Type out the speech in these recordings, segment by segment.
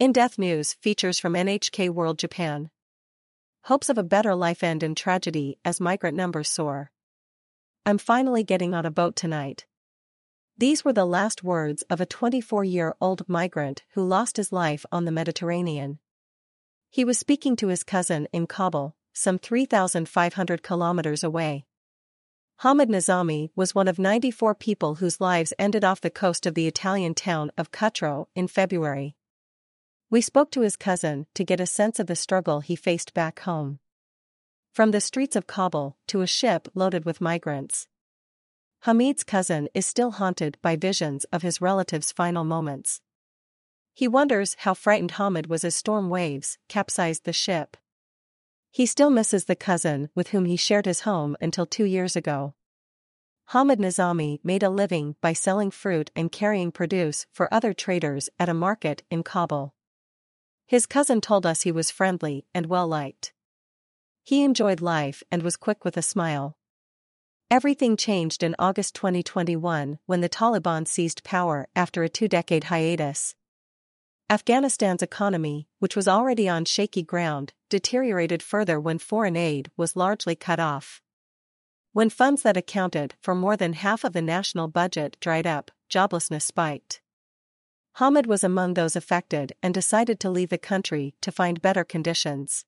In Depth News features from NHK World Japan. Hopes of a better life end in tragedy as migrant numbers soar. I'm finally getting on a boat tonight. These were the last words of a 24 year old migrant who lost his life on the Mediterranean. He was speaking to his cousin in Kabul, some 3,500 kilometers away. Hamid Nizami was one of 94 people whose lives ended off the coast of the Italian town of Cutro in February. We spoke to his cousin to get a sense of the struggle he faced back home. From the streets of Kabul to a ship loaded with migrants. Hamid's cousin is still haunted by visions of his relative's final moments. He wonders how frightened Hamid was as storm waves capsized the ship. He still misses the cousin with whom he shared his home until two years ago. Hamid Nizami made a living by selling fruit and carrying produce for other traders at a market in Kabul. His cousin told us he was friendly and well liked. He enjoyed life and was quick with a smile. Everything changed in August 2021 when the Taliban seized power after a two decade hiatus. Afghanistan's economy, which was already on shaky ground, deteriorated further when foreign aid was largely cut off. When funds that accounted for more than half of the national budget dried up, joblessness spiked. Hamid was among those affected and decided to leave the country to find better conditions.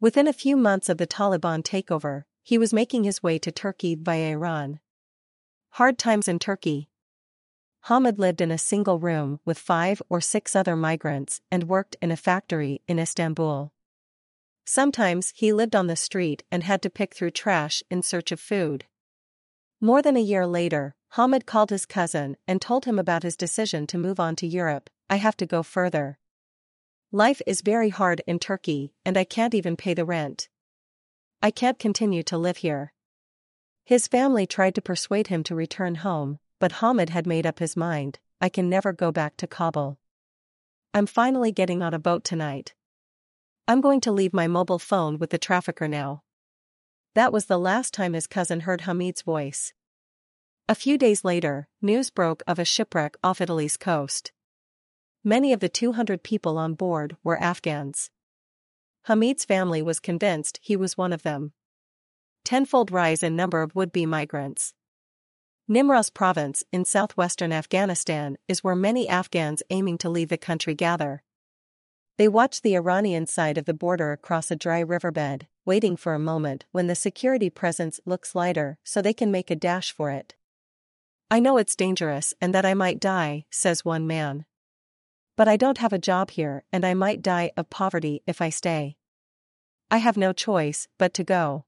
Within a few months of the Taliban takeover, he was making his way to Turkey via Iran. Hard times in Turkey. Hamid lived in a single room with five or six other migrants and worked in a factory in Istanbul. Sometimes he lived on the street and had to pick through trash in search of food. More than a year later, Hamid called his cousin and told him about his decision to move on to Europe. I have to go further. Life is very hard in Turkey, and I can't even pay the rent. I can't continue to live here. His family tried to persuade him to return home, but Hamid had made up his mind I can never go back to Kabul. I'm finally getting on a boat tonight. I'm going to leave my mobile phone with the trafficker now. That was the last time his cousin heard Hamid's voice. A few days later, news broke of a shipwreck off Italy's coast. Many of the 200 people on board were Afghans. Hamid's family was convinced he was one of them. Tenfold rise in number of would-be migrants. Nimroz province in southwestern Afghanistan is where many Afghans aiming to leave the country gather. They watch the Iranian side of the border across a dry riverbed, waiting for a moment when the security presence looks lighter so they can make a dash for it. I know it's dangerous and that I might die, says one man. But I don't have a job here and I might die of poverty if I stay. I have no choice but to go.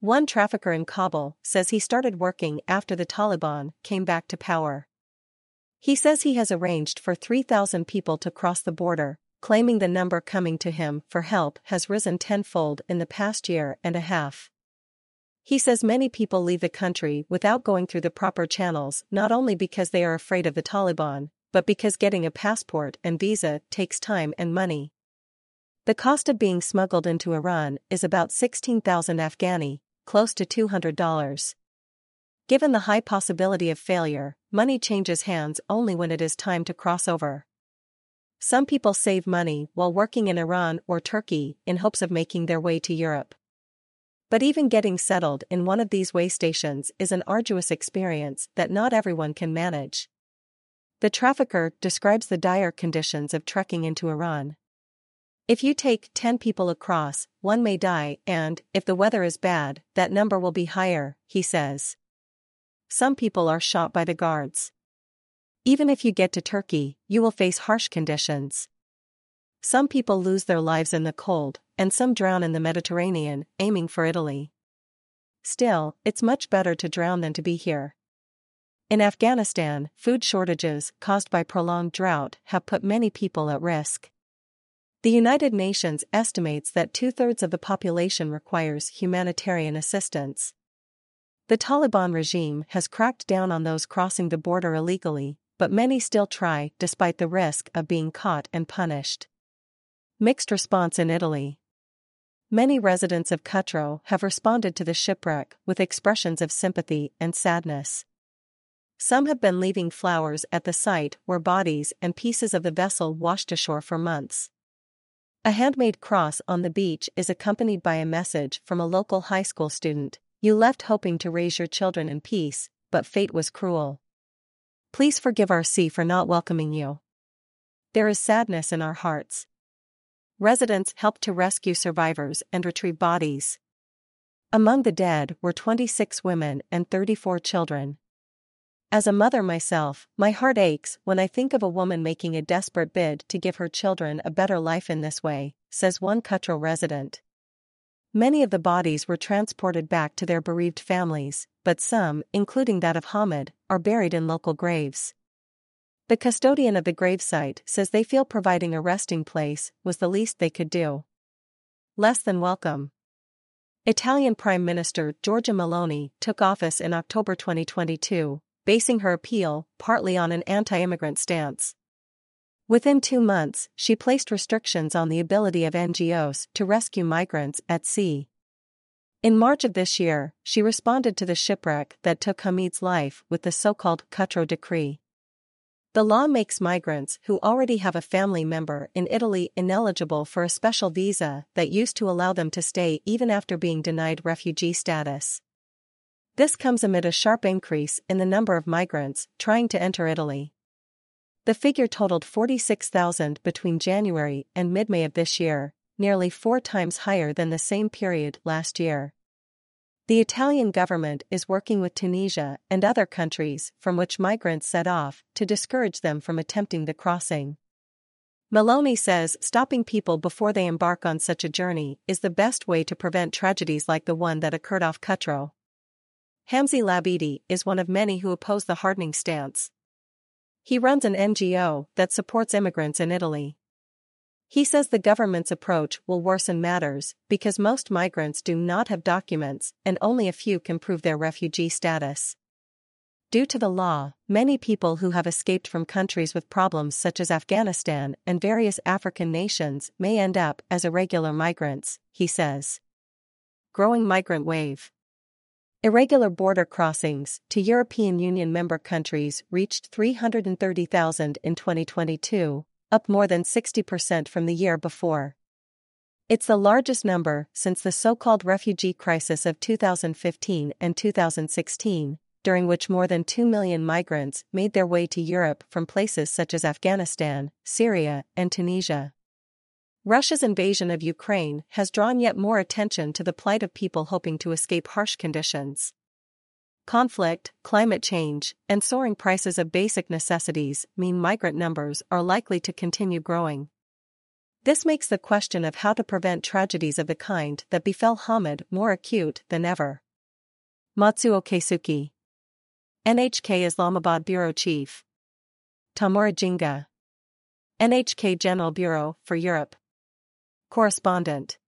One trafficker in Kabul says he started working after the Taliban came back to power. He says he has arranged for 3,000 people to cross the border, claiming the number coming to him for help has risen tenfold in the past year and a half. He says many people leave the country without going through the proper channels not only because they are afraid of the Taliban, but because getting a passport and visa takes time and money. The cost of being smuggled into Iran is about 16,000 Afghani, close to $200. Given the high possibility of failure, money changes hands only when it is time to cross over. Some people save money while working in Iran or Turkey in hopes of making their way to Europe. But even getting settled in one of these way stations is an arduous experience that not everyone can manage. The trafficker describes the dire conditions of trekking into Iran. If you take 10 people across, one may die, and, if the weather is bad, that number will be higher, he says. Some people are shot by the guards. Even if you get to Turkey, you will face harsh conditions. Some people lose their lives in the cold, and some drown in the Mediterranean, aiming for Italy. Still, it's much better to drown than to be here. In Afghanistan, food shortages caused by prolonged drought have put many people at risk. The United Nations estimates that two thirds of the population requires humanitarian assistance. The Taliban regime has cracked down on those crossing the border illegally, but many still try despite the risk of being caught and punished. Mixed response in Italy. Many residents of Cutro have responded to the shipwreck with expressions of sympathy and sadness. some have been leaving flowers at the site where bodies and pieces of the vessel washed ashore for months. A handmade cross on the beach is accompanied by a message from a local high school student You left hoping to raise your children in peace, but fate was cruel. Please forgive our sea for not welcoming you. There is sadness in our hearts. Residents helped to rescue survivors and retrieve bodies. Among the dead were 26 women and 34 children. As a mother myself, my heart aches when I think of a woman making a desperate bid to give her children a better life in this way, says one Cutro resident. Many of the bodies were transported back to their bereaved families, but some, including that of Hamid, are buried in local graves. The custodian of the gravesite says they feel providing a resting place was the least they could do. Less than welcome. Italian Prime Minister Giorgia Meloni took office in October 2022, basing her appeal partly on an anti immigrant stance. Within two months, she placed restrictions on the ability of NGOs to rescue migrants at sea. In March of this year, she responded to the shipwreck that took Hamid's life with the so called Cutro Decree. The law makes migrants who already have a family member in Italy ineligible for a special visa that used to allow them to stay even after being denied refugee status. This comes amid a sharp increase in the number of migrants trying to enter Italy. The figure totaled 46,000 between January and mid May of this year, nearly four times higher than the same period last year. The Italian government is working with Tunisia and other countries from which migrants set off to discourage them from attempting the crossing. Meloni says stopping people before they embark on such a journey is the best way to prevent tragedies like the one that occurred off Cutro. Hamzi Labidi is one of many who oppose the hardening stance. He runs an NGO that supports immigrants in Italy. He says the government's approach will worsen matters because most migrants do not have documents and only a few can prove their refugee status. Due to the law, many people who have escaped from countries with problems such as Afghanistan and various African nations may end up as irregular migrants, he says. Growing migrant wave. Irregular border crossings to European Union member countries reached 330,000 in 2022, up more than 60% from the year before. It's the largest number since the so called refugee crisis of 2015 and 2016, during which more than 2 million migrants made their way to Europe from places such as Afghanistan, Syria, and Tunisia. Russia's invasion of Ukraine has drawn yet more attention to the plight of people hoping to escape harsh conditions. Conflict, climate change, and soaring prices of basic necessities mean migrant numbers are likely to continue growing. This makes the question of how to prevent tragedies of the kind that befell Hamid more acute than ever. Matsuo Keisuke, NHK Islamabad Bureau Chief, Tamura Jinga, NHK General Bureau for Europe. Correspondent